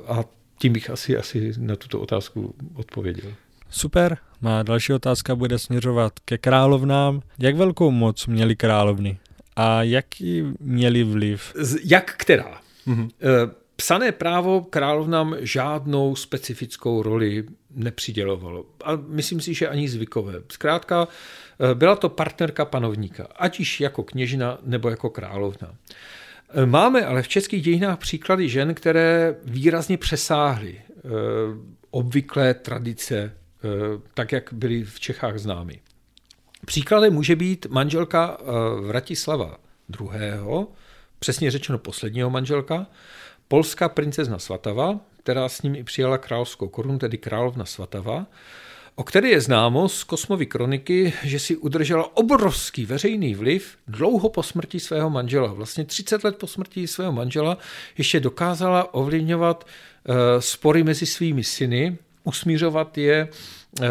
[SPEAKER 2] e, a tím bych asi, asi na tuto otázku odpověděl.
[SPEAKER 1] Super. Má další otázka bude směřovat ke královnám. Jak velkou moc měly královny a jaký měli vliv?
[SPEAKER 2] Jak která? Mm-hmm. Psané právo královnám žádnou specifickou roli nepřidělovalo. A myslím si, že ani zvykové. Zkrátka, eh, byla to partnerka panovníka, ať již jako kněžna nebo jako královna. Eh, máme ale v českých dějinách příklady žen, které výrazně přesáhly obvyklé tradice, tak jak byly v Čechách známy. Příkladem může být manželka Vratislava II., přesně řečeno posledního manželka, polská princezna Svatava, která s ním i přijala královskou korunu, tedy královna Svatava, o které je známo z Kosmovy kroniky, že si udržela obrovský veřejný vliv dlouho po smrti svého manžela. Vlastně 30 let po smrti svého manžela ještě dokázala ovlivňovat uh, spory mezi svými syny, usmířovat je, uh,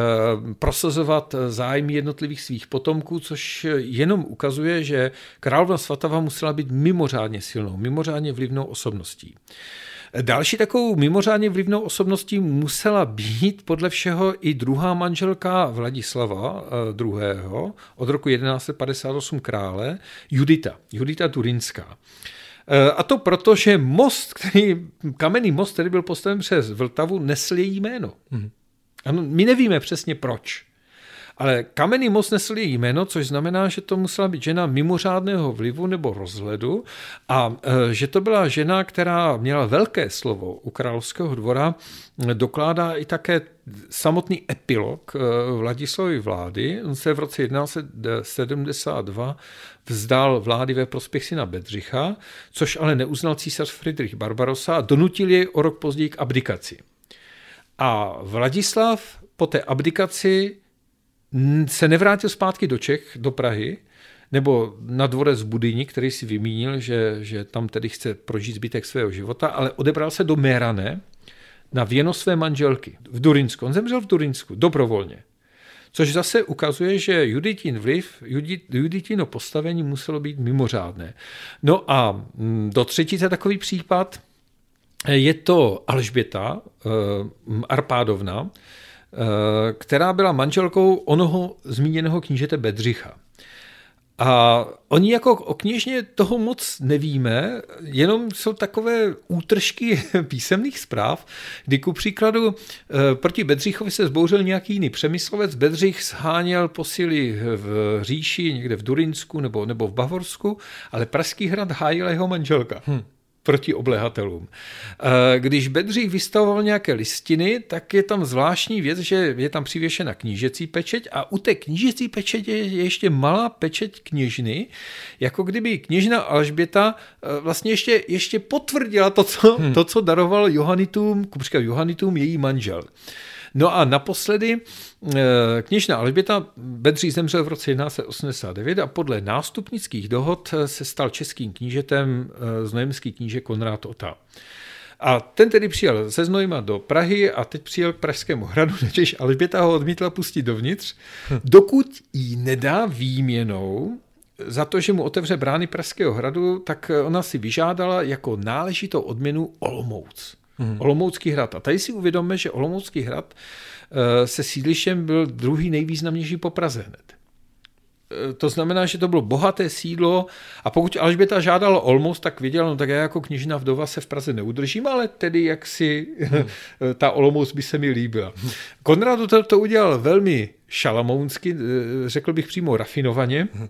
[SPEAKER 2] prosazovat zájmy jednotlivých svých potomků, což jenom ukazuje, že královna Svatava musela být mimořádně silnou, mimořádně vlivnou osobností. Další takovou mimořádně vlivnou osobností musela být podle všeho i druhá manželka Vladislava II. Eh, od roku 1158 krále, Judita, Judita Turinská. Eh, a to proto, že most, který, kamenný most, který byl postaven přes Vltavu, nesl její jméno. Mm. Ano, my nevíme přesně proč. Ale kamenný most nesl její jméno, což znamená, že to musela být žena mimořádného vlivu nebo rozhledu a e, že to byla žena, která měla velké slovo u královského dvora, dokládá i také samotný epilog e, Vladislavy vlády. On se v roce 1172 vzdal vlády ve prospěch syna Bedřicha, což ale neuznal císař Friedrich Barbarossa a donutil jej o rok později k abdikaci. A Vladislav po té abdikaci se nevrátil zpátky do Čech, do Prahy, nebo na dvorec Budyni, který si vymínil, že, že tam tedy chce prožít zbytek svého života, ale odebral se do Mérane na věno své manželky v Durinsku. On zemřel v Durinsku dobrovolně. Což zase ukazuje, že Juditin vliv, Juditino postavení muselo být mimořádné. No a mm, do třetíce takový případ je to Alžběta uh, Arpádovna, Eh, která byla manželkou onoho zmíněného knížete Bedřicha. A oni jako o kněžně toho moc nevíme, jenom jsou takové útržky písemných zpráv, kdy ku příkladu eh, proti Bedřichovi se zbouřil nějaký jiný přemyslovec. Bedřich sháněl posily v říši, někde v Durinsku nebo, nebo v Bavorsku, ale Pražský hrad hájila jeho manželka. Hmm proti oblehatelům. Eh, když Bedřich vystavoval nějaké listiny, tak je tam zvláštní věc, že je tam přivěšena knížecí pečeť a u té knížecí pečetě je ještě malá pečeť kněžny, jako kdyby kněžna Alžběta eh, vlastně ještě, ještě potvrdila to, co, hmm. to, co daroval Johanitům, kupříklad Johanitům její manžel. No a naposledy eh, kněžna Alžběta Bedřich zemřel v roce 1189 a podle nástupnických dohod se stal českým knížetem eh, znojemský kníže Konrád Ota. A ten tedy přijel ze Znojma do Prahy a teď přijel k Pražskému hradu, než Alžběta ho odmítla pustit dovnitř, dokud jí nedá výměnou za to, že mu otevře brány Pražského hradu, tak ona si vyžádala jako náležitou odměnu Olomouc. Hmm. Olomoucký hrad. A tady si uvědomme, že Olomoucký hrad eh, se sídlištěm byl druhý nejvýznamnější po Praze hned. Eh, to znamená, že to bylo bohaté sídlo a pokud Alžběta žádala Olmos, tak věděla, no tak já jako kněžina vdova se v Praze neudržím, ale tedy jak si hmm. ta Olomouc by se mi líbila. Konrad to, to udělal velmi šalamounsky, řekl bych přímo rafinovaně. Hmm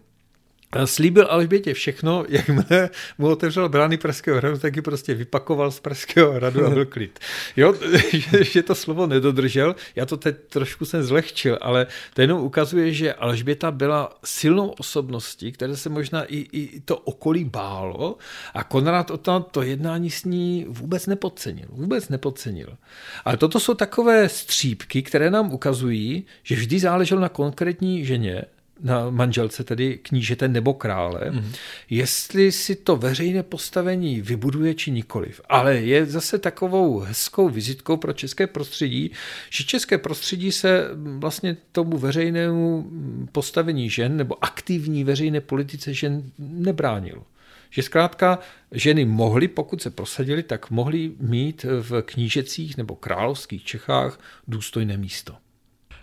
[SPEAKER 2] slíbil Alžbětě všechno, jakmile mu otevřel brány Pražského hradu, tak ji prostě vypakoval z Pražského hradu a byl klid. Jo, že, že to slovo nedodržel, já to teď trošku jsem zlehčil, ale to jenom ukazuje, že Alžběta byla silnou osobností, které se možná i, i to okolí bálo a Konrad o to, to jednání s ní vůbec nepodcenil. Vůbec nepodcenil. Ale toto jsou takové střípky, které nám ukazují, že vždy záleželo na konkrétní ženě, na manželce, tedy knížete nebo krále, mm-hmm. jestli si to veřejné postavení vybuduje či nikoliv. Ale je zase takovou hezkou vizitkou pro české prostředí, že české prostředí se vlastně tomu veřejnému postavení žen nebo aktivní veřejné politice žen nebránilo. Že zkrátka ženy mohly, pokud se prosadily, tak mohly mít v knížecích nebo královských Čechách důstojné místo.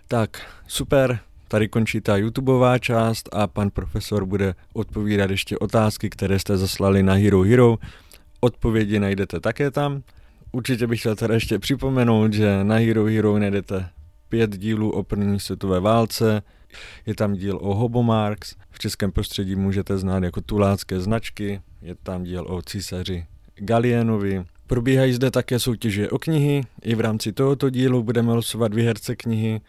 [SPEAKER 1] Tak, super, Tady končí ta YouTubeová část a pan profesor bude odpovídat ještě otázky, které jste zaslali na Hero Hero. Odpovědi najdete také tam. Určitě bych chtěl teda ještě připomenout, že na Hero Hero najdete pět dílů o první světové válce, je tam díl o Hobomarks, v českém prostředí můžete znát jako tulácké značky, je tam díl o císaři Galienovi. Probíhají zde také soutěže o knihy, i v rámci tohoto dílu budeme losovat výherce knihy,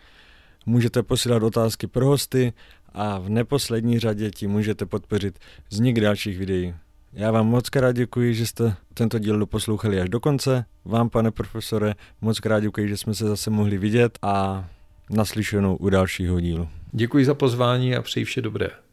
[SPEAKER 1] můžete posílat otázky pro hosty a v neposlední řadě ti můžete podpořit vznik dalších videí. Já vám moc krát děkuji, že jste tento díl doposlouchali až do konce. Vám, pane profesore, moc krát děkuji, že jsme se zase mohli vidět a naslyšenou u dalšího dílu.
[SPEAKER 2] Děkuji za pozvání a přeji vše dobré.